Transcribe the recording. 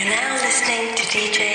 You're now listening to DJ